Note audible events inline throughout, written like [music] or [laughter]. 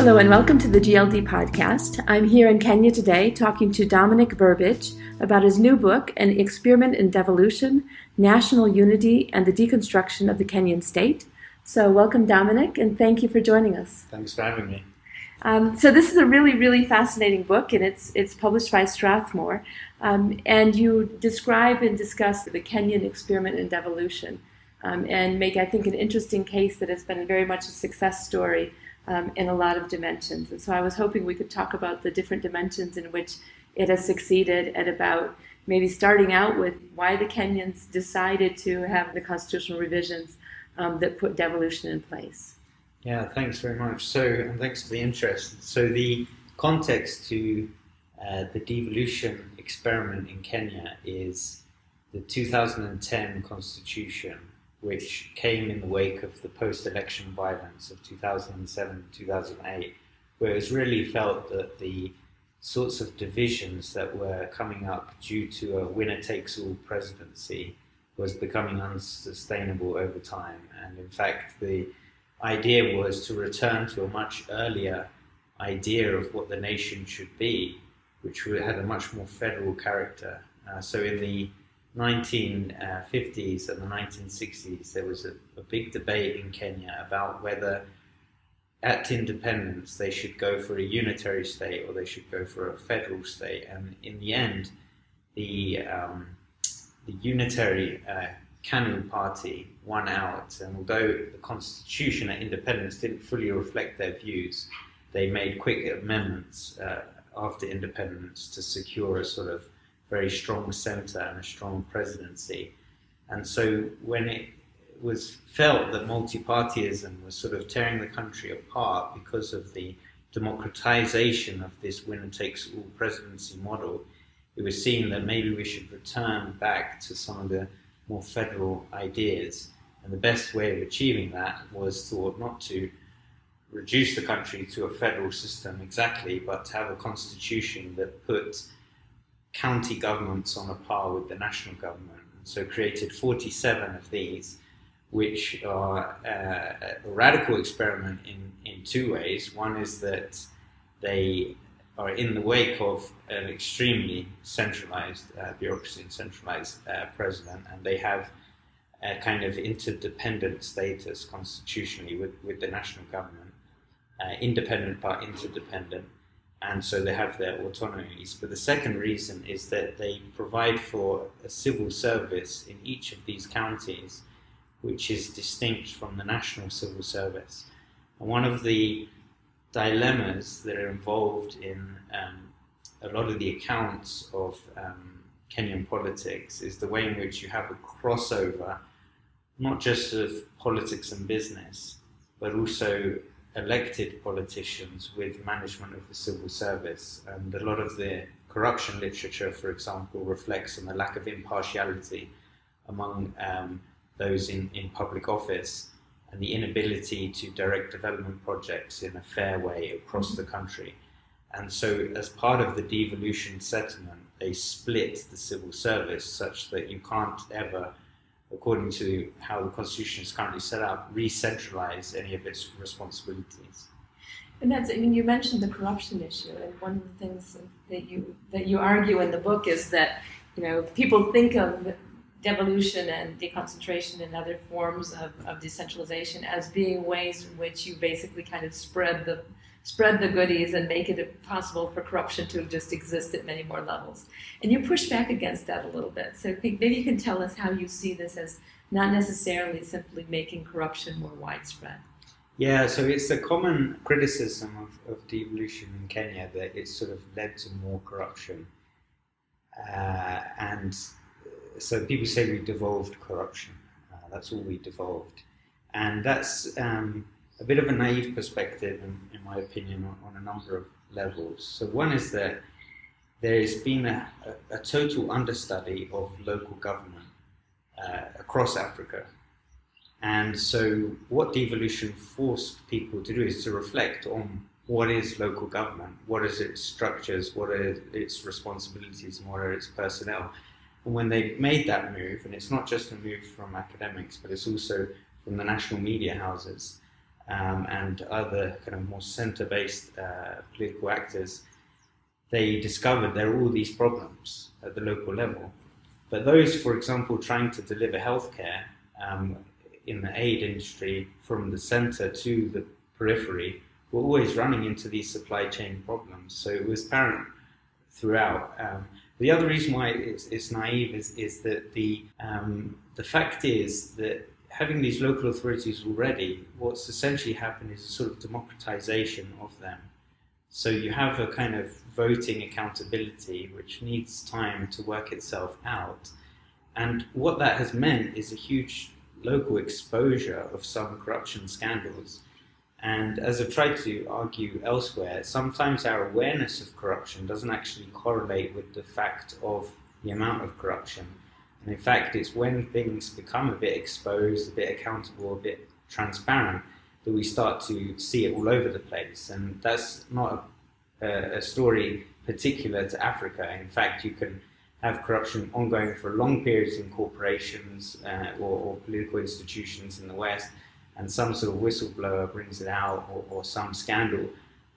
Hello and welcome to the GLD podcast. I'm here in Kenya today talking to Dominic Burbidge about his new book, An Experiment in Devolution National Unity and the Deconstruction of the Kenyan State. So, welcome, Dominic, and thank you for joining us. Thanks for having me. Um, so, this is a really, really fascinating book, and it's, it's published by Strathmore. Um, and you describe and discuss the Kenyan experiment in devolution um, and make, I think, an interesting case that has been very much a success story um, in a lot of dimensions. And so I was hoping we could talk about the different dimensions in which it has succeeded and about maybe starting out with why the Kenyans decided to have the constitutional revisions um, that put devolution in place. Yeah, thanks very much. So, and thanks for the interest. So, the context to uh, the devolution experiment in Kenya is the 2010 constitution which came in the wake of the post election violence of 2007 2008, where it was really felt that the sorts of divisions that were coming up due to a winner takes all presidency was becoming unsustainable over time. And in fact, the idea was to return to a much earlier idea of what the nation should be, which had a much more federal character. Uh, so in the 1950s and the 1960s, there was a, a, big debate in Kenya about whether at independence they should go for a unitary state or they should go for a federal state. And in the end, the, um, the unitary uh, KANU party won out. And although the constitution at independence didn't fully reflect their views, they made quick amendments uh, after independence to secure a sort of very strong centre and a strong presidency. And so when it was felt that multi-partyism was sort of tearing the country apart because of the democratization of this winner takes all presidency model, it was seen that maybe we should return back to some of the more federal ideas. And the best way of achieving that was thought not to reduce the country to a federal system exactly, but to have a constitution that put county governments on a par with the national government. So created 47 of these, which are uh, a radical experiment in, in two ways. One is that they are in the wake of an extremely centralized uh, bureaucracy and centralized uh, president, and they have a kind of interdependent status constitutionally with, with the national government, uh, independent but interdependent and so they have their autonomies. But the second reason is that they provide for a civil service in each of these counties, which is distinct from the national civil service. And one of the dilemmas that are involved in um, a lot of the accounts of um, Kenyan politics is the way in which you have a crossover, not just of politics and business, but also elected politicians with management of the civil service. And a lot of the corruption literature, for example, reflects on the lack of impartiality among um, those in, in public office and the inability to direct development projects in a fair way across the country. And so, as part of the devolution settlement, they split the civil service such that you can't ever according to how the constitution is currently set up, re-centralize any of its responsibilities. And that's, I mean, you mentioned the corruption issue, and one of the things that you that you argue in the book is that, you know, people think of devolution and deconcentration and other forms of, of decentralization as being ways in which you basically kind of spread the spread the goodies and make it possible for corruption to just exist at many more levels. And you push back against that a little bit. So maybe you can tell us how you see this as not necessarily simply making corruption more widespread. Yeah, so it's a common criticism of, of devolution in Kenya that it's sort of led to more corruption. Uh, and so people say we devolved corruption. Uh, that's all we devolved. And that's um, a bit of a naive perspective, in, in my opinion, on, on, a number of levels. So, one is that there has been a, a, a total understudy of local government uh, across Africa. And so, what devolution forced people to do is to reflect on what is local government, what is its structures, what are its responsibilities, and what are its personnel. And when they made that move, and it's not just a move from academics, but it's also from the national media houses, um, and other kind of more center-based uh, political actors, they discovered there are all these problems at the local level. But those, for example, trying to deliver healthcare um, in the aid industry from the center to the periphery were always running into these supply chain problems. So it was apparent throughout. Um, the other reason why it's, it's naive is, is that the, um, the fact is that having these local authorities already, what's essentially happened is a sort of democratization of them. So you have a kind of voting accountability which needs time to work itself out. And what that has meant is a huge local exposure of some corruption scandals and as I've tried to argue elsewhere, sometimes our awareness of corruption doesn't actually correlate with the fact of the amount of corruption. And in fact, it's when things become a bit exposed, a bit accountable, a bit transparent, that we start to see it all over the place. And that's not a, a story particular to Africa. In fact, you can have corruption ongoing for long periods in corporations uh, or, or political institutions in the West and some sort of whistleblower brings it out or, or some scandal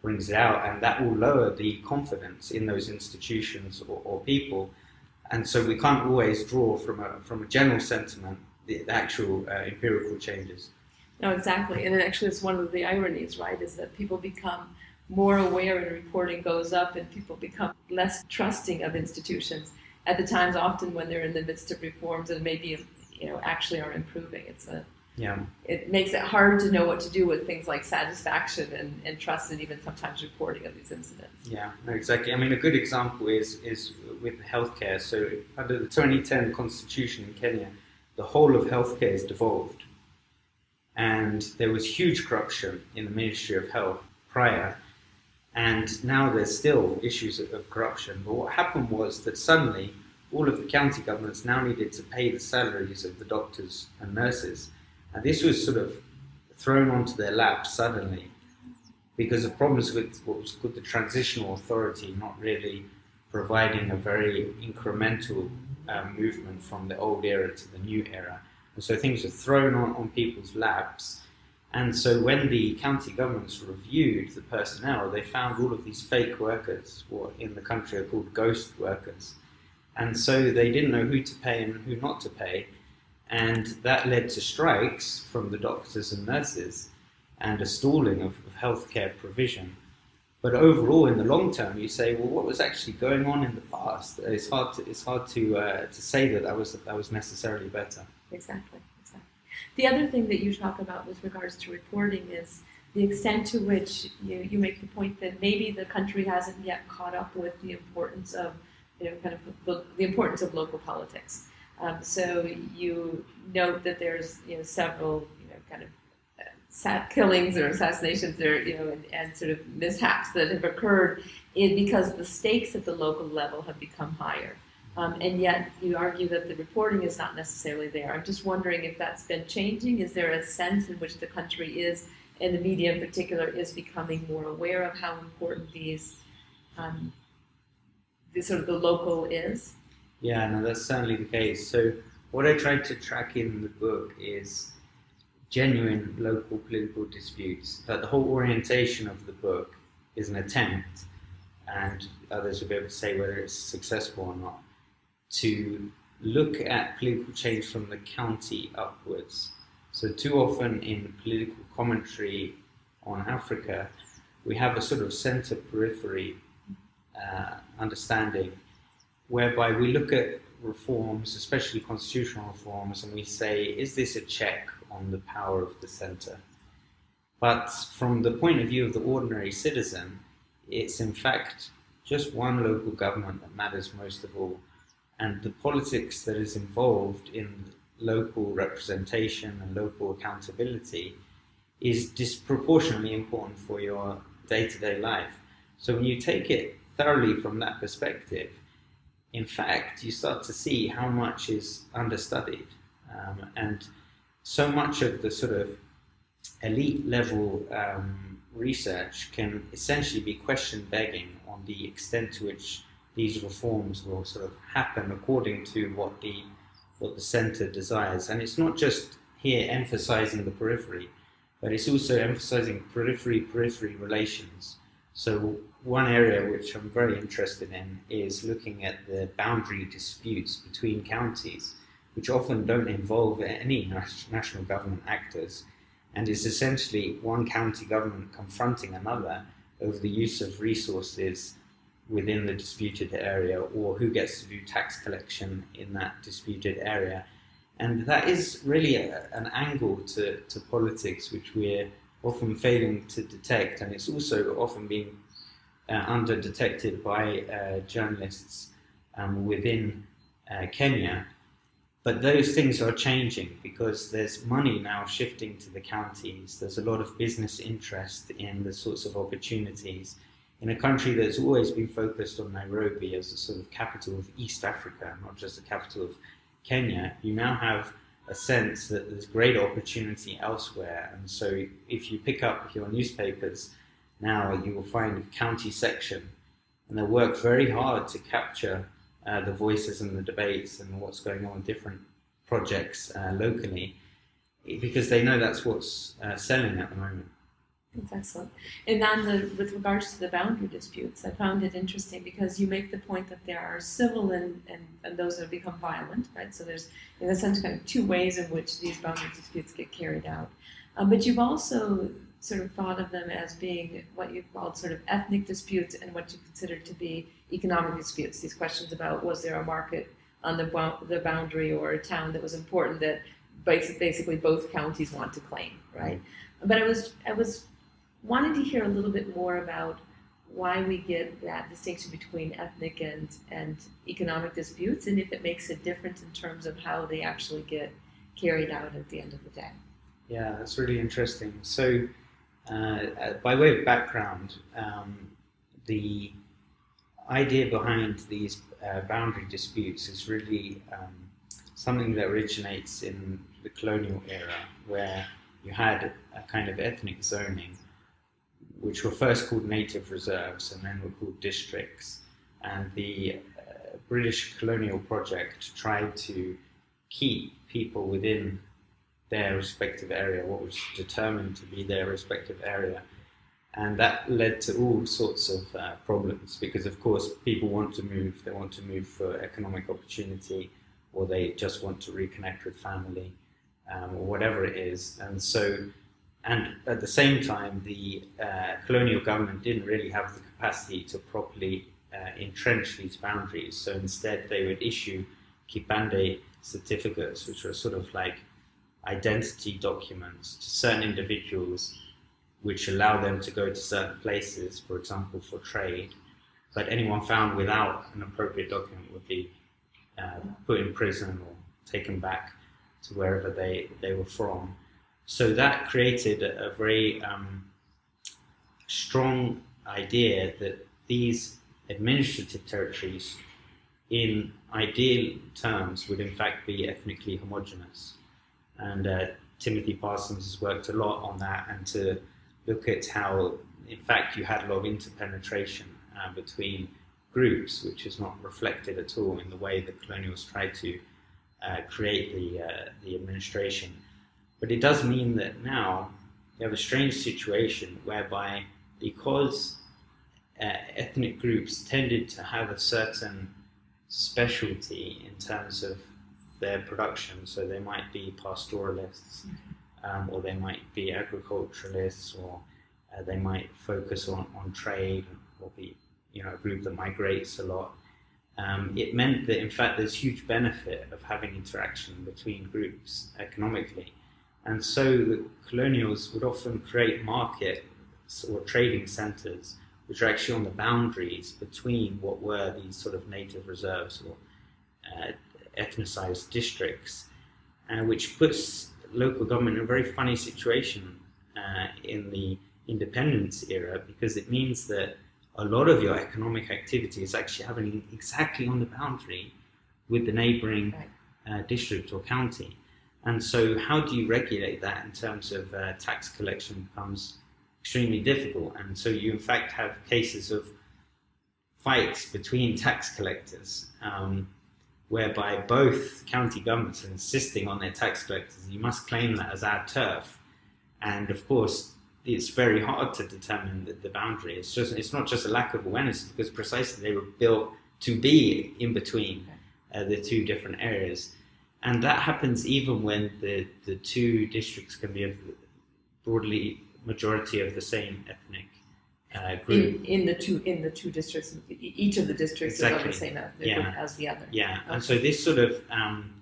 brings it out, and that will lower the confidence in those institutions or, or people. And so we can't always draw from a, from a general sentiment the, actual uh, empirical changes. No, exactly. And actually, it's one of the ironies, right, is that people become more aware and reporting goes up and people become less trusting of institutions at the times often when they're in the midst of reforms and maybe you know actually are improving. It's a yeah. It makes it hard to know what to do with things like satisfaction and, and trust and even sometimes reporting of these incidents. Yeah, no, exactly. I mean, a good example is, is with healthcare. So, under the 2010 constitution in Kenya, the whole of healthcare is devolved. And there was huge corruption in the Ministry of Health prior. And now there's still issues of, of corruption. But what happened was that suddenly all of the county governments now needed to pay the salaries of the doctors and nurses and this was sort of thrown onto their lap suddenly because of problems with what was called the transitional authority not really providing a very incremental um, movement from the old era to the new era. And so things were thrown on, on people's laps. And so when the county governments reviewed the personnel, they found all of these fake workers, what in the country are called ghost workers. And so they didn't know who to pay and who not to pay and that led to strikes from the doctors and nurses and a stalling of, of healthcare provision. But overall, in the long term, you say, well, what was actually going on in the past? It's hard to, it's hard to, uh, to say that that was, that was necessarily better. Exactly, exactly. The other thing that you talk about with regards to reporting is the extent to which you, you make the point that maybe the country hasn't yet caught up with the importance of, you know, kind of the, the importance of local politics. Um, so you note that there's you know several you know kind of uh, killings or assassinations or you know and, and, sort of mishaps that have occurred in, because the stakes at the local level have become higher. Um, and yet you argue that the reporting is not necessarily there. I'm just wondering if that's been changing. Is there a sense in which the country is, and the media in particular, is becoming more aware of how important these, um, sort of the local is? Yeah, no, that's certainly the case. So, what I tried to track in the book is genuine local political disputes. That the whole orientation of the book is an attempt, and others will be able to say whether it's successful or not, to look at political change from the county upwards. So, too often in political commentary on Africa, we have a sort of center periphery uh, understanding whereby we look at reforms, especially constitutional reforms, and we say, is this a check on the power of the centre? But from the point of view of the ordinary citizen, it's in fact just one local government that matters most of all. And the politics that is involved in local representation and local accountability is disproportionately important for your day to day life. So when you take it thoroughly from that perspective, in fact, you start to see how much is understudied. Um, and so much of the sort of elite level um, research can essentially be question begging on the extent to which these reforms will sort of happen according to what the what the center desires. And it's not just here emphasizing the periphery, but it's also emphasizing periphery periphery relations. So, one area which I'm very interested in is looking at the boundary disputes between counties, which often don't involve any national government actors, and is essentially one county government confronting another over the use of resources within the disputed area or who gets to do tax collection in that disputed area. And that is really a, an angle to, to politics which we're often failing to detect, and it's also often being under detected by uh, journalists um, within uh, Kenya. But those things are changing because there's money now shifting to the counties. There's a lot of business interest in the sorts of opportunities in a country that's always been focused on Nairobi as a sort of capital of East Africa, not just the capital of Kenya. You now have a sense that there's great opportunity elsewhere. And so if you pick up your newspapers now, you will find county section, and they work very hard to capture uh, the voices and the debates and what's going on in different projects uh, locally because they know that's what's uh, selling at the moment. That's excellent. And on the with regards to the boundary disputes, I found it interesting because you make the point that there are civil and, and, and those that have become violent, right? So there's in a sense kind of two ways in which these boundary disputes get carried out. Um, but you've also sort of thought of them as being what you called sort of ethnic disputes and what you considered to be economic disputes. These questions about was there a market on the, the boundary or a town that was important that basically both counties want to claim, right? But I was I was wanting to hear a little bit more about why we get that distinction between ethnic and, and economic disputes and if it makes a difference in terms of how they actually get carried out at the end of the day. Yeah, that's really interesting. So, uh, uh by way of background, um, the idea behind these uh, boundary disputes is really um, something that originates in the colonial era, where you had a kind of ethnic zoning which were first called native reserves and then were called districts. And the uh, British colonial project tried to keep people within their respective area, what was determined to be their respective area. And that led to all sorts of uh, problems because, of course, people want to move. They want to move for economic opportunity or they just want to reconnect with family um, or whatever it is. And so and at the same time, the uh, colonial government didn't really have the capacity to properly uh, entrench these boundaries. So instead, they would issue kipande certificates, which were sort of like identity documents to certain individuals, which allow them to go to certain places, for example, for trade. But anyone found without an appropriate document would be uh, put in prison or taken back to wherever they, they were from. So that created a, very um, strong idea that these administrative territories, in ideal terms, would in fact be ethnically homogenous. And uh, Timothy Parsons has worked a lot on that and to look at how, in fact, you had a lot of interpenetration uh, between groups, which is not reflected at all in the way the colonials tried to uh, create the, uh, the administration. But it does mean that now you have a strange situation whereby because uh, ethnic groups tended to have a certain specialty in terms of their production, so they might be pastoralists, mm-hmm. um, or they might be agriculturalists, or uh, they might focus on, on trade, or be you know a group that migrates a lot. Um, it meant that in fact there's huge benefit of having interaction between groups economically. And so the colonials would often create markets or trading centres which are actually on the boundaries between what were these sort of native reserves or uh, ethnicized districts, uh, which puts local government in a very funny situation uh, in the independence era because it means that a lot of your economic activity is actually happening exactly on the boundary with the neighboring uh, district or county. And so, how do you regulate that in terms of uh, tax collection becomes extremely difficult. And so, you in fact have cases of fights between [laughs] tax collectors, um, whereby both county governments are insisting on their tax collectors, you must claim that as our turf. And of course, it's very hard to determine the, the boundary. It's just it's not just a lack of awareness because precisely they were built to be in between uh, the two different areas, and that happens even when the the two districts can be of broadly majority of the same ethnic uh, group. In, in the two in the two districts, each of the districts exactly. is of the same ethnic yeah. as the other. Yeah, okay. and so this sort of um,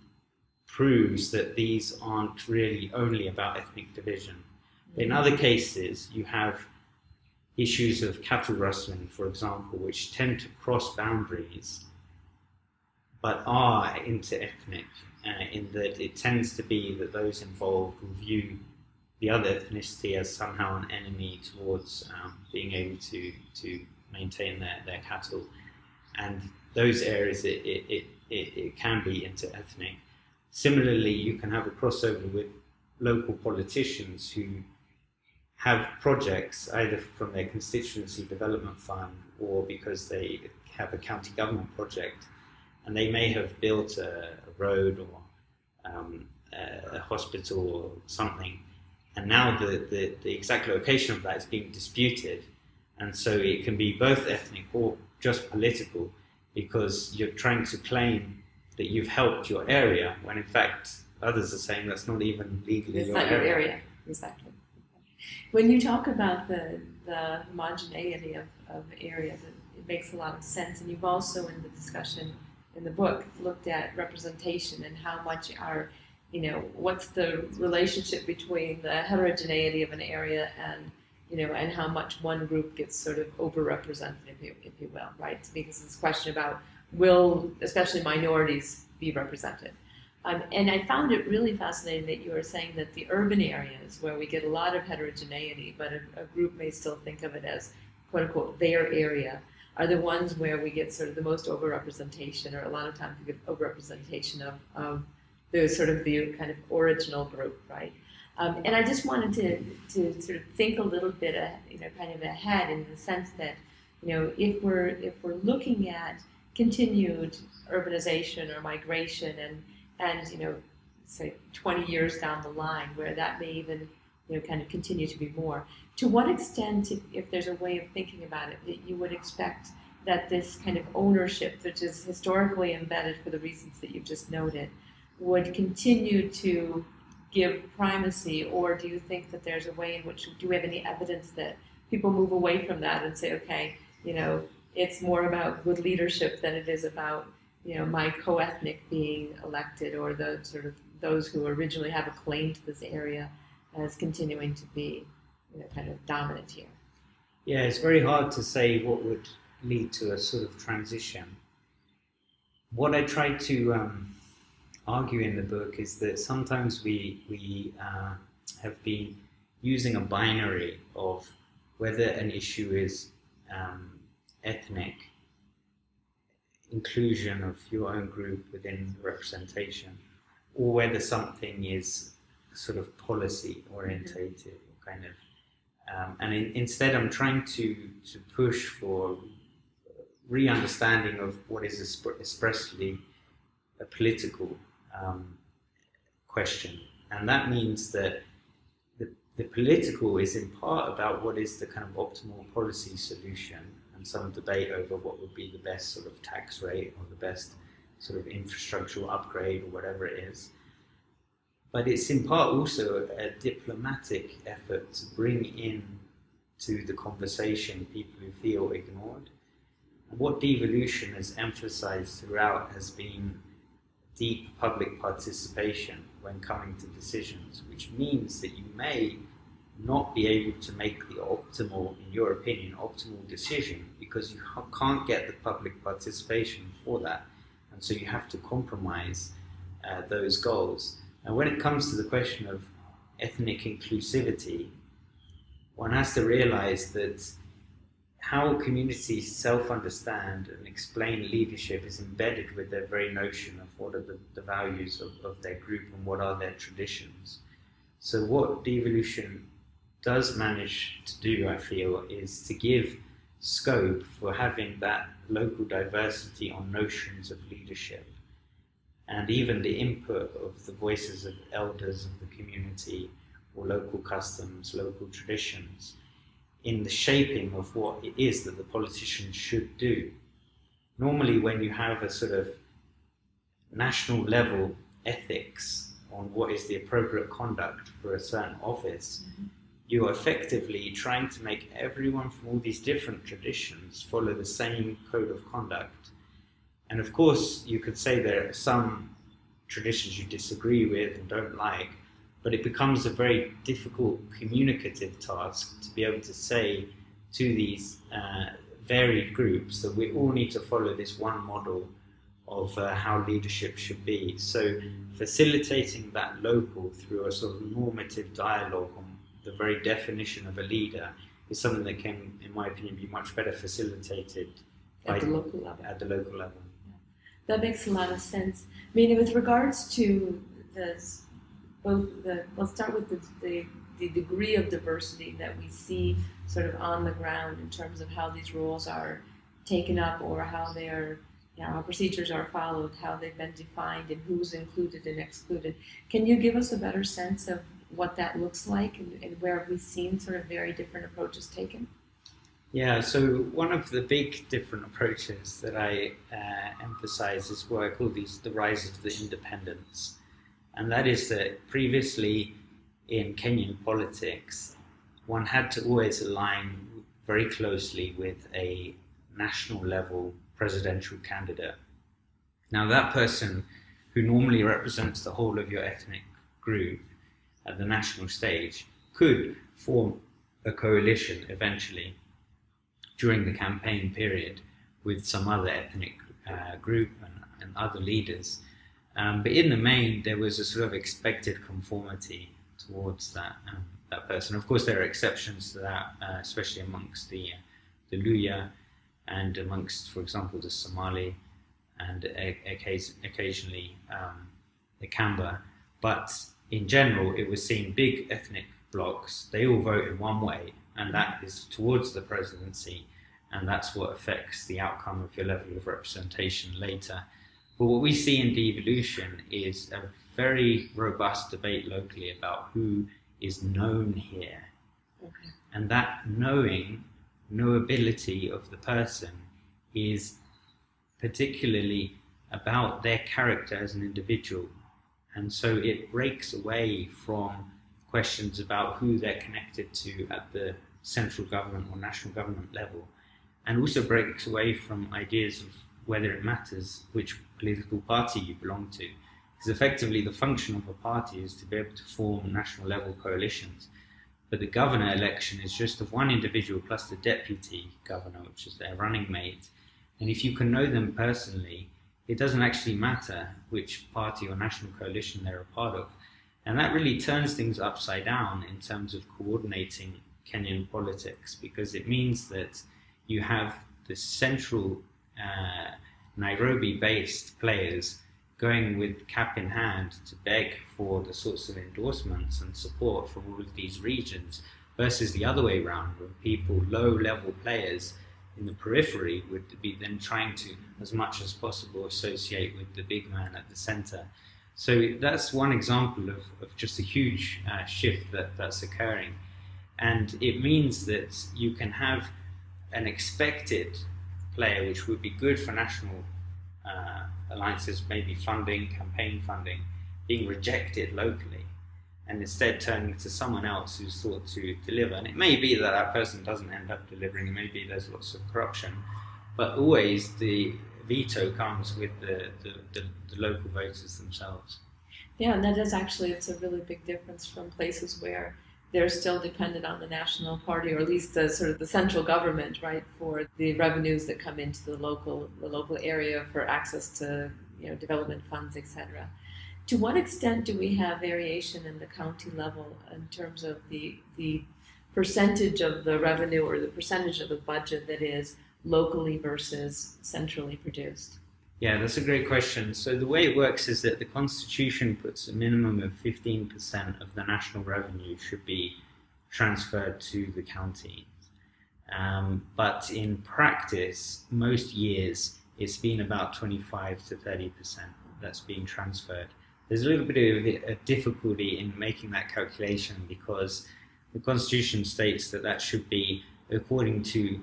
proves that these aren't really only about ethnic division. In mm-hmm. other cases, you have issues of cattle rustling, for example, which tend to cross boundaries but are inter-ethnic uh, in that it tends to be that those involved will view the other ethnicity as somehow an enemy towards um, being able to, to maintain their, their cattle. And those areas, it, it, it, it, can be inter-ethnic. Similarly, you can have a crossover with local politicians who have projects either from their constituency development fund or because they have a county government project and they may have built a, a road or um, a, a hospital or something and now the, the, the exact location of that is being disputed. And so it can be both ethnic or just political because you're trying to claim that you've helped your area when in fact others are saying that's not even legally it's your not area. your area. exactly. When you talk about the, the homogeneity of, of areas it, it makes a lot of sense. And you've also in the discussion in the book looked at representation and how much our you know what's the relationship between the heterogeneity of an area and you know and how much one group gets sort of overrepresented if you, if you will right? Because it's a question about will especially minorities be represented? Um, and I found it really fascinating that you were saying that the urban areas where we get a lot of heterogeneity, but a, a group may still think of it as quote unquote their area, are the ones where we get sort of the most overrepresentation, or a lot of times we get overrepresentation of, of the sort of the kind of original group, right? Um, and I just wanted to, to sort of think a little bit, uh, you know, kind of ahead in the sense that, you know, if we're if we're looking at continued urbanization or migration and and you know, say 20 years down the line, where that may even you know kind of continue to be more. To what extent, if there's a way of thinking about it, that you would expect that this kind of ownership, which is historically embedded for the reasons that you've just noted, would continue to give primacy, or do you think that there's a way in which do we have any evidence that people move away from that and say, okay, you know, it's more about good leadership than it is about you know, my co-ethnic being elected or the sort of those who originally have a claim to this area as continuing to be, you know, kind of dominant here. Yeah, it's very hard to say what would lead to a sort of transition. What I try to um, argue in the book is that sometimes we we uh, have been using a binary of whether an issue is um, ethnic inclusion of your own group within representation, or whether something is sort of policy orientated, kind of. Um, and in, instead, I'm trying to to push for re-understanding of what is expressly a political um, question, and that means that the, the political is in part about what is the kind of optimal policy solution and some debate over what would be the best sort of tax rate or the best sort of infrastructural upgrade or whatever it is. But it's in part also a diplomatic effort to bring in to the conversation people who feel ignored. What devolution has emphasized throughout has been deep public participation when coming to decisions, which means that you may not be able to make the optimal, in your opinion, optimal decision because you can't get the public participation for that. And so you have to compromise uh, those goals. And when it comes to the question of ethnic inclusivity, one has to realize that how communities self understand and explain leadership is embedded with their very notion of what are the, the values of, of their group and what are their traditions. So, what devolution does manage to do, I feel, is to give scope for having that local diversity on notions of leadership and even the input of the voices of elders of the community or local customs, local traditions in the shaping of what it is that the politicians should do. Normally, when you have a sort of national level ethics on what is the appropriate conduct for a certain office, mm-hmm. you're effectively trying to make everyone from all these different traditions follow the same code of conduct. And of course, you could say there are some traditions you disagree with and don't like, but it becomes a very difficult communicative task to be able to say to these uh, varied groups that we all need to follow this one model of uh, how leadership should be. So, facilitating that local through a sort of normative dialogue on the very definition of a leader is something that can, in my opinion, be much better facilitated at the local level. At the local level. Yeah. That makes a lot of sense. I mean, with regards to the both let's start with the, the, the degree of diversity that we see sort of on the ground in terms of how these rules are taken up or how they are you know, how procedures are followed, how they've been defined, and who's included and excluded. Can you give us a better sense of what that looks like and, and where we've seen sort of very different approaches taken? Yeah, so one of the big different approaches that I uh, emphasize is what I call these the rise of the independents and that is that previously in Kenyan politics, one had to always align very closely with a national level presidential candidate. Now, that person who normally represents the whole of your ethnic group at the national stage could form a coalition eventually during the campaign period with some other ethnic uh, group and, and other leaders um, but in the main, there was a sort of expected conformity towards that um, that person. Of course, there are exceptions to that, uh, especially amongst the the Luhya and amongst, for example, the Somali and occasionally um, the Kamba. But in general, it was seen big ethnic blocks. They all vote in one way, and that is towards the presidency, and that's what affects the outcome of your level of representation later. But what we see in devolution is a very robust debate locally about who is known here. Okay. And that knowing, knowability of the person is particularly about their character as an individual. And so it breaks away from questions about who they're connected to at the central government or national government level, and also breaks away from ideas of whether it matters which political party you belong to. Because effectively, the function of a party is to be able to form national level coalitions. But the governor election is just of one individual plus the deputy governor, which is their running mate. And if you can know them personally, it doesn't actually matter which party or national coalition they're a part of. And that really turns things upside down in terms of coordinating Kenyan politics because it means that you have the central uh, Nairobi based players going with cap in hand to beg for the sorts of endorsements and support from all of these regions versus the other way around where people, low level players in the periphery, would be then trying to, as much as possible, associate with the big man at the center. So that's one example of, of just a huge uh, shift that, that's occurring. And it means that you can have an expected player, which would be good for national uh, alliances, maybe funding, campaign funding, being rejected locally, and instead turning to someone else who's thought to deliver. And it may be that that person doesn't end up delivering, it may be there's lots of corruption, but always the veto comes with the, the, the, the local voters themselves. Yeah, and that is actually it's a really big difference from places where they're still dependent on the national party, or at least the sort of the central government, right, for the revenues that come into the local the local area for access to you know development funds, etc. To what extent do we have variation in the county level in terms of the the percentage of the revenue or the percentage of the budget that is locally versus centrally produced? Yeah, that's a great question. So the way it works is that the Constitution puts a minimum of 15% of the national revenue should be transferred to the counties. Um, but in practice, most years it's been about 25 to 30% that's being transferred. there's a little bit of a difficulty in making that calculation because the constitution states that that should be according to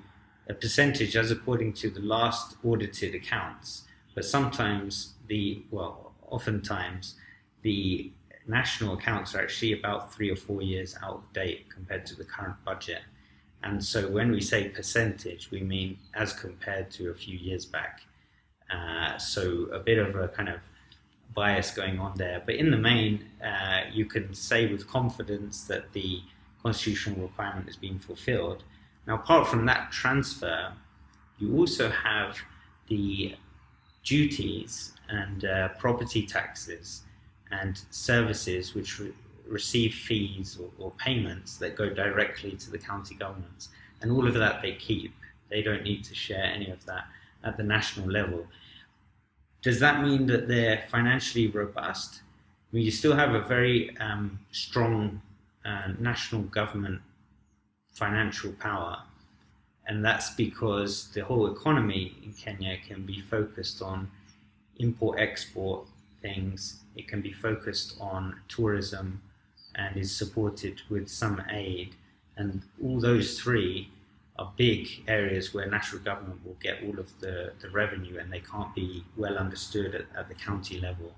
a percentage as according to the last audited accounts. But sometimes the, well, oftentimes the national accounts are actually about three or four years out of date compared to the current budget. And so when we say percentage, we mean as compared to a few years back. Uh, so a bit of a kind of bias going on there. But in the main, uh, you can say with confidence that the constitutional requirement has been fulfilled. Now, apart from that transfer, you also have the duties and uh, property taxes and services which re- receive fees or, or, payments that go directly to the county governments. And all of that they keep. They don't need to share any of that at the national level. Does that mean that they're financially robust? I mean, you still have a very um, strong uh, national government financial power, and that's because the whole economy in Kenya can be focused on import export things, it can be focused on tourism, and is supported with some aid. And all those three are big areas where national government will get all of the, the revenue and they can't be well understood at, at the county level.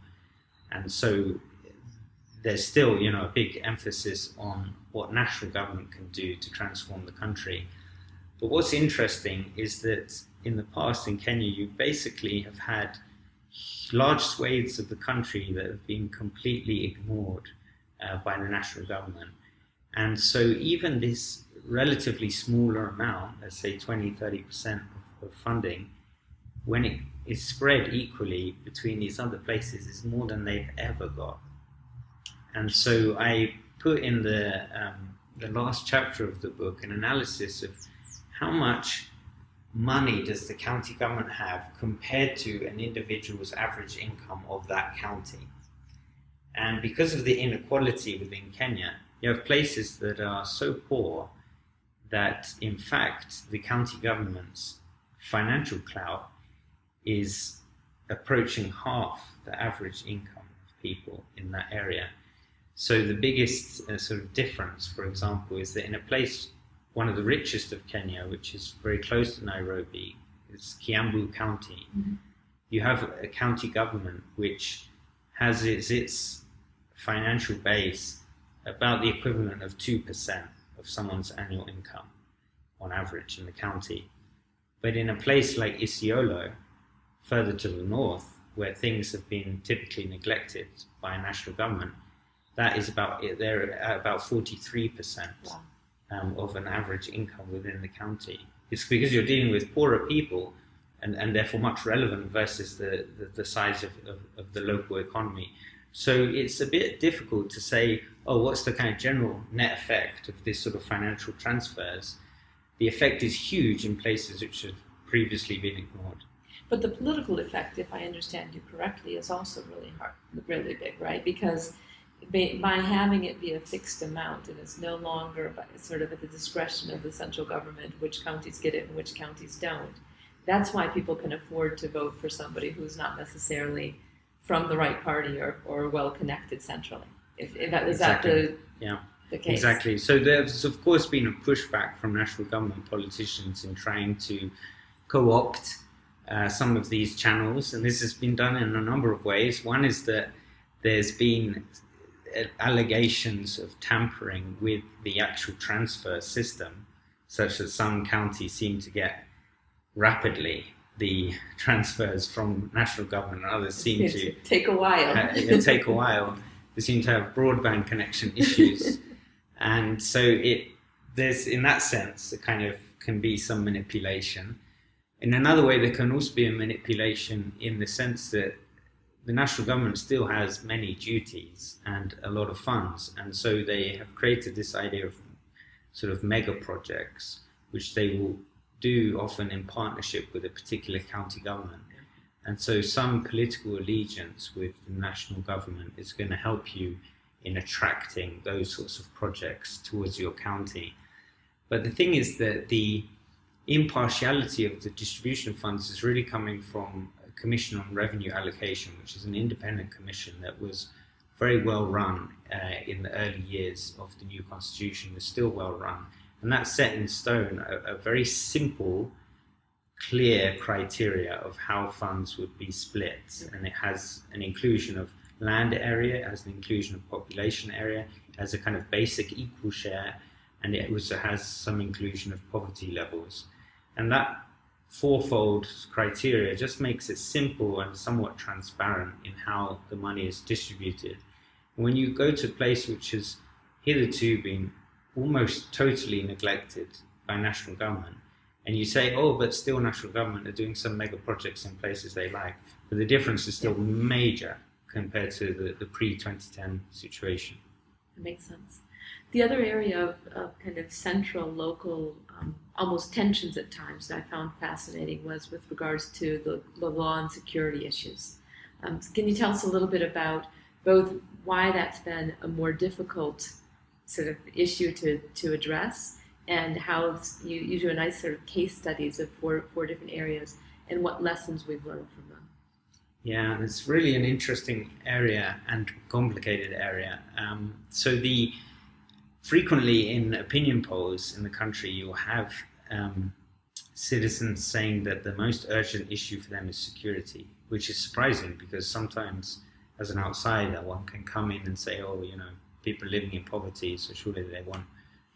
And so there's still, you know, a big emphasis on what national government can do to transform the country. But what's interesting is that in the past in Kenya, you basically have had large swathes of the country that have been completely ignored uh, by the national government. And so even this relatively smaller amount, let's say 20, 30% of funding, when it is spread equally between these other places, is more than they've ever got. And so I put in the, um, the last chapter of the book an analysis of how much money does the county government have compared to an individual's average income of that county. And because of the inequality within Kenya, you have places that are so poor that, in fact, the county government's financial clout is approaching half the average income of people in that area. So, the biggest uh, sort of difference, for example, is that in a place, one of the richest of Kenya, which is very close to Nairobi, is Kiambu County, mm-hmm. you have a county government which has its, its financial base about the equivalent of 2% of someone's annual income on average in the county. But in a place like Isiolo, further to the north, where things have been typically neglected by a national government, that is about they're at about 43% wow. Um, of an average income within the county. It's because you're dealing with poorer people and, and therefore much relevant versus the, the, the size of, of, of the local economy. So it's a bit difficult to say, oh, what's the kind of general net effect of this sort of financial transfers? The effect is huge in places which have previously been ignored. But the political effect, if I understand you correctly, is also really hard, really big, right? Because by having it be a fixed amount and it's no longer sort of at the discretion of the central government which counties get it and which counties don't, that's why people can afford to vote for somebody who's not necessarily from the right party or, or well connected centrally. If, if that, is exactly. that the, yeah. the case? Exactly. So there's, of course, been a pushback from national government politicians in trying to co opt uh, some of these channels, and this has been done in a number of ways. One is that there's been allegations of tampering with the actual transfer system, such that some counties seem to get rapidly the transfers from national government and others seem to take a while. uh, take a while. They seem to have broadband connection [laughs] issues, and so it there's in that sense it kind of can be some manipulation. In another way, there can also be a manipulation in the sense that the national government still has many duties and a lot of funds, and so they have created this idea of sort of mega projects, which they will do often in partnership with a particular county government. And so some political allegiance with the national government is going to help you in attracting those sorts of projects towards your county. But the thing is that the impartiality of the distribution funds is really coming from Commission on Revenue Allocation, which is an independent commission that was very well run uh, in the early years of the new constitution, was still well run. And that set in stone a, a very simple, clear criteria of how funds would be split. And it has an inclusion of land area, it has an inclusion of population area, it has a kind of basic equal share, and it also has some inclusion of poverty levels. And that fourfold criteria just makes it simple and somewhat transparent in how the money is distributed. When you go to a place which has hitherto been almost totally neglected by national government, and you say, oh, but still national government are doing some mega projects in places they like, but the difference is still major compared to the, the pre 2010 situation. That makes sense. The other area of, of kind of central, local, um, almost tensions at times that I found fascinating was with regards to the, the law and security issues. Um, can you tell us a little bit about both why that's been a more difficult sort of issue to, to address and how you, you do a nice sort of case studies of four, four different areas and what lessons we've learned from them? Yeah, it's really an interesting area and complicated area. Um, so the frequently in opinion polls in the country, you'll have um, citizens saying that the most urgent issue for them is security, which is surprising because sometimes, as an outsider, one can come in and say, "Oh, you know, people living in poverty, so surely they want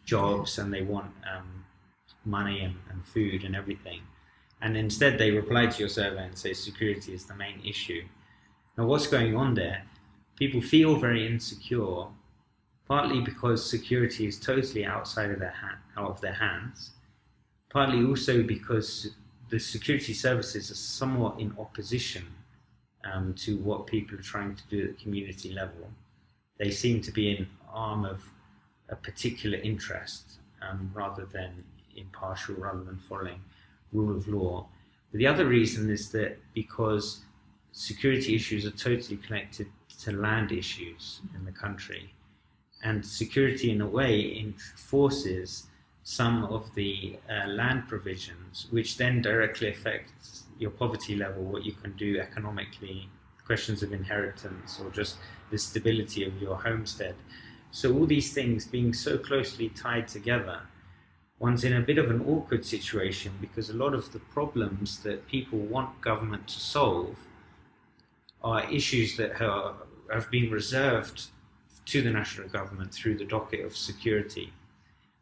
jobs and they want um, money and, and food and everything." And instead, they reply to your survey and say security is the main issue. Now, what's going on there? People feel very insecure partly because security is totally outside of their ha- out of their hands, partly also because the security services are somewhat in opposition um, to what people are trying to do at the community level. They seem to be an arm of a particular interest um, rather than impartial, rather than following rule of law. But the other reason is that because security issues are totally connected to land issues in the country, and security in a way enforces some of the uh, land provisions, which then directly affects your poverty level, what you can do economically, questions of inheritance, or just the stability of your homestead. So, all these things being so closely tied together, one's in a bit of an awkward situation because a lot of the problems that people want government to solve are issues that are, have been reserved to the national government through the docket of security.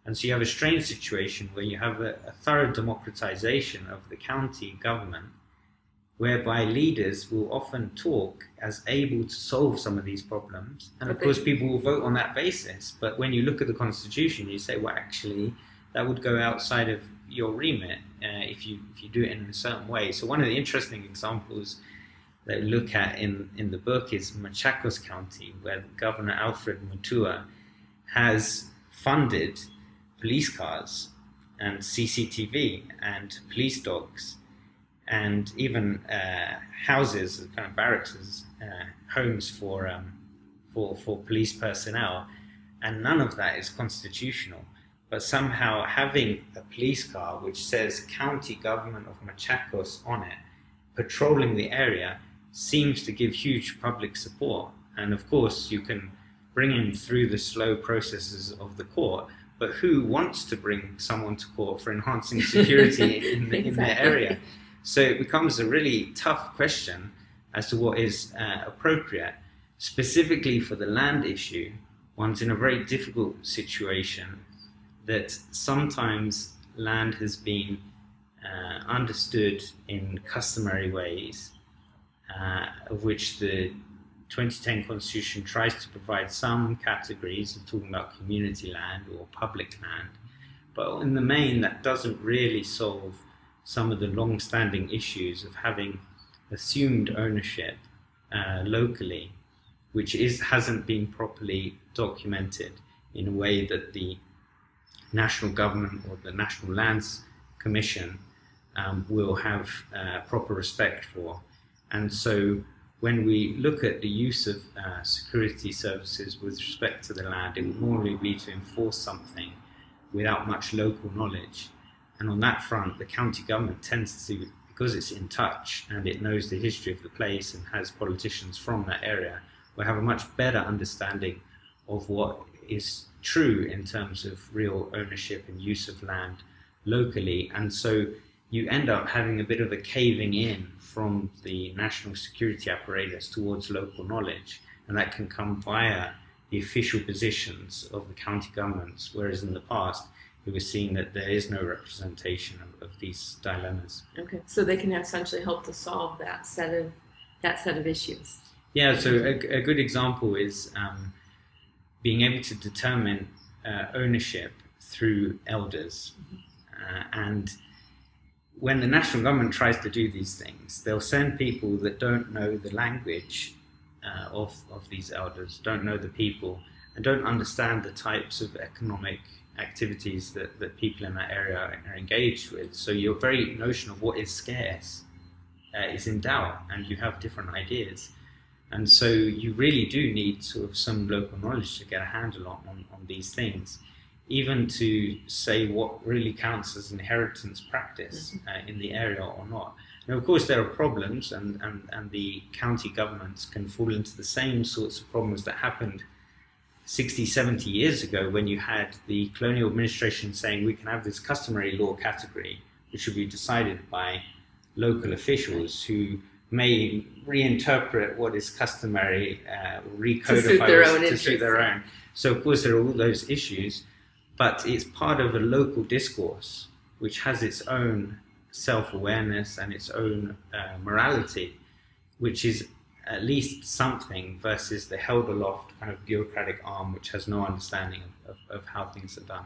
And so you have a strange situation where you have a, a thorough democratization of the county government, whereby leaders will often talk as able to solve some of these problems. And of course, people will vote on that basis. But when you look at the constitution, you say, well, actually, that would go outside of your remit uh, if you if you do it in a certain way. So one of the interesting examples that we look at in, in the book is Machakos County, where Governor Alfred Mutua has funded police cars and CCTV and police dogs and even uh, houses, kind of barracks, uh, homes for, um, for, for police personnel. And none of that is constitutional. But somehow having a police car which says County Government of Machakos on it, patrolling the area, seems to give huge public support. And of course, you can bring him through the slow processes of the court. But who wants to bring someone to court for enhancing [laughs] security in, the, exactly. in the area? So it becomes a really tough question as to what is uh, appropriate. Specifically for the land issue, one's in a very difficult situation that sometimes land has been uh, understood in customary ways uh, of which the 2010 Constitution tries to provide some categories of talking about community land or public land, but in the main, that doesn't really solve some of the long standing issues of having assumed ownership uh, locally, which is, hasn't been properly documented in a way that the national government or the National Lands Commission um, will have uh, proper respect for. And so when we look at the use of uh, security services with respect to the land, it would normally be to enforce something without much local knowledge. And on that front, the county government tends to, because it's in touch and it knows the history of the place and has politicians from that area, will have a much better understanding of what is true in terms of real ownership and use of land locally. And so you end up having a bit of a caving in from the national security apparatus towards local knowledge. And that can come via the official positions of the county governments, whereas in the past, we were seeing that there is no representation of, of these dilemmas. Okay, so they can essentially help to solve that set of that set of issues. Yeah, so a, a good example is um, being able to determine uh, ownership through elders. Uh, and when the national government tries to do these things, they'll send people that don't know the language uh, of, of these elders, don't know the people, and don't understand the types of economic activities that, that people in that area are engaged with. So your very notion of what is scarce uh, is in doubt, and you have different ideas. And so you really do need sort of some local knowledge to get a handle on, on, on these things, even to say what really counts as inheritance practice mm-hmm. uh, in the area or not. Now, of course, there are problems, and, and, and the county governments can fall into the same sorts of problems that happened 60, 70 years ago when you had the colonial administration saying we can have this customary law category, which should be decided by local officials who may reinterpret what is customary, uh, recodify to suit their own. To suit their own. So, of course, there are all those issues, but it's part of a local discourse which has its own self awareness and its own uh, morality, which is at least something versus the held aloft kind of bureaucratic arm which has no understanding of, of, of how things are done.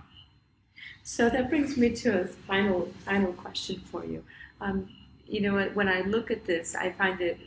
So that brings me to a final final question for you. Um, you know, when I look at this, I find it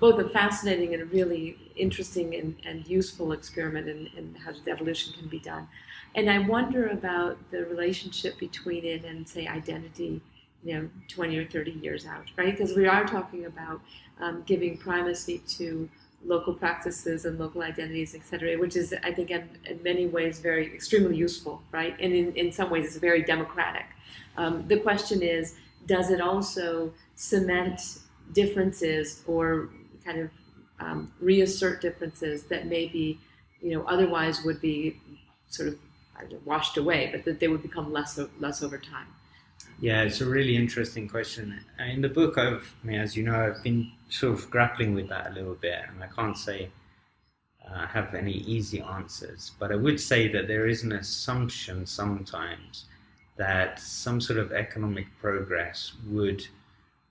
both a fascinating and a really interesting and, and useful experiment in, in how devolution can be done. And I wonder about the relationship between it and, say, identity you know 20 or 30 years out right? Because we are talking about um, giving primacy to local practices and local identities et cetera which is i think in, in many ways very extremely useful right? And in, in some ways it's very democratic. Um, the question is does it also cement differences or kind of um, reassert differences that maybe you know otherwise would be sort of washed away but that they would become less less over time yeah, it's a really interesting question. In the book, I've, I mean, as you know, I've been sort of grappling with that a little bit, and I can't say uh, I have any easy answers. But I would say that there is an assumption sometimes that some sort of economic progress would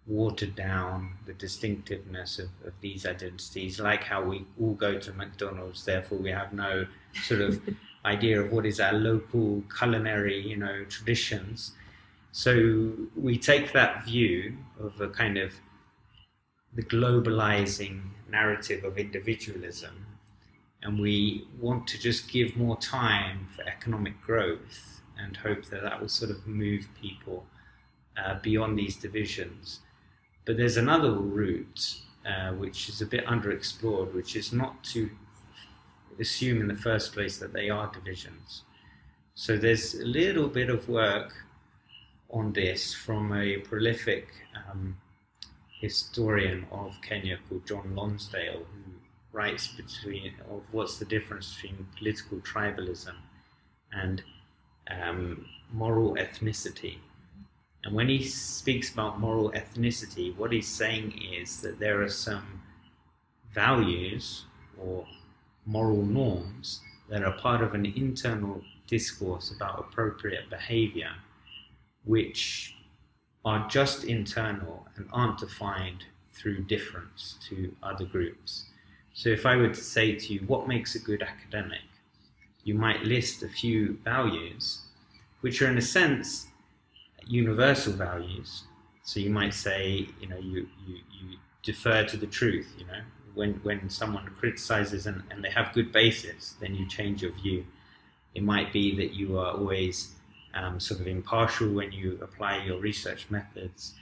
water down the distinctiveness of, of these identities, like how we all go to McDonald's, therefore we have no sort of [laughs] idea of what is our local culinary, you know, traditions so we take that view of a kind of the globalizing narrative of individualism, and we want to just give more time for economic growth and hope that that will sort of move people uh, beyond these divisions. But there's another route uh, which is a bit underexplored, which is not to assume in the first place that they are divisions. So there's a little bit of work on this from a prolific um, historian of Kenya called John Lonsdale, who writes between of what's the difference between political tribalism and um, moral ethnicity. And when he speaks about moral ethnicity, what he's saying is that there are some values or moral norms that are part of an internal discourse about appropriate behavior which are just internal and aren't defined through difference to other groups. So, if I were to say to you, what makes a good academic? You might list a few values, which are in a sense universal values. So, you might say, you know, you, you, you defer to the truth, you know. When, when someone criticizes and, and they have good basis, then you change your view. It might be that you are always um, sort of impartial when you apply your research methods.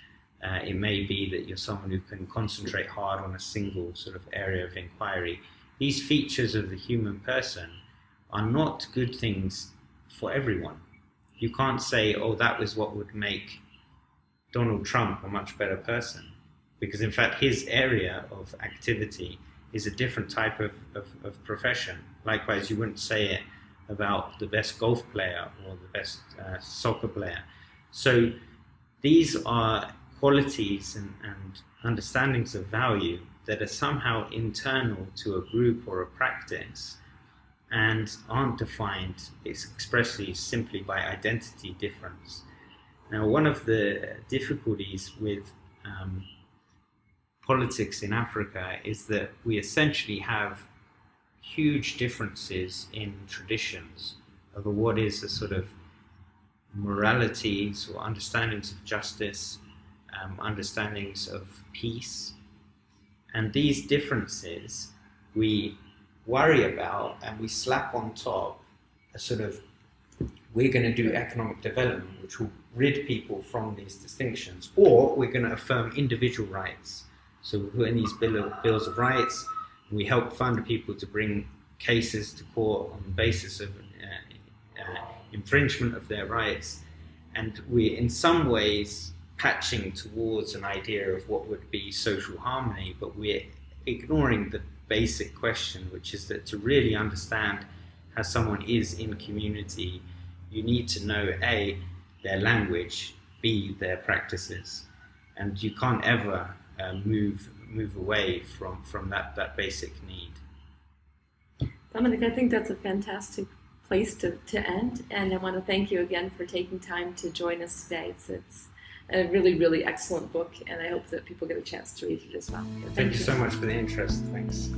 Uh, it may be that you're someone who can concentrate hard on a single sort of area of inquiry. These features of the human person are not good things for everyone. You can't say, oh, that was what would make Donald Trump a much better person. Because in fact, his area of activity is a different type of, of, of profession. Likewise, you wouldn't say it about the best golf player or the best uh, soccer player. So these are qualities and, and understandings of value that are somehow internal to a group or a practice and aren't defined expressly simply by identity difference. Now, one of the difficulties with um, politics in Africa is that we essentially have huge differences in traditions over what is a sort of moralities or understandings of justice, um, understandings of peace. And these differences we worry about and we slap on top a sort of we're going to do economic development which will rid people from these distinctions, or we're going to affirm individual rights. So we put in these bill bills of rights, we help fund people to bring cases to court on the basis of uh, uh, infringement of their rights, and we're in some ways patching towards an idea of what would be social harmony, but we're ignoring the basic question, which is that to really understand how someone is in community, you need to know A, their language, B, their practices. And you can't ever uh, move move away from, from that, that basic need. Dominic, I think that's a fantastic place to, to end. And I want to thank you again for taking time to join us today. It's, it's a really, really excellent book, and I hope that people get a chance to read it as well. Thank, thank you so much for the interest. Thanks.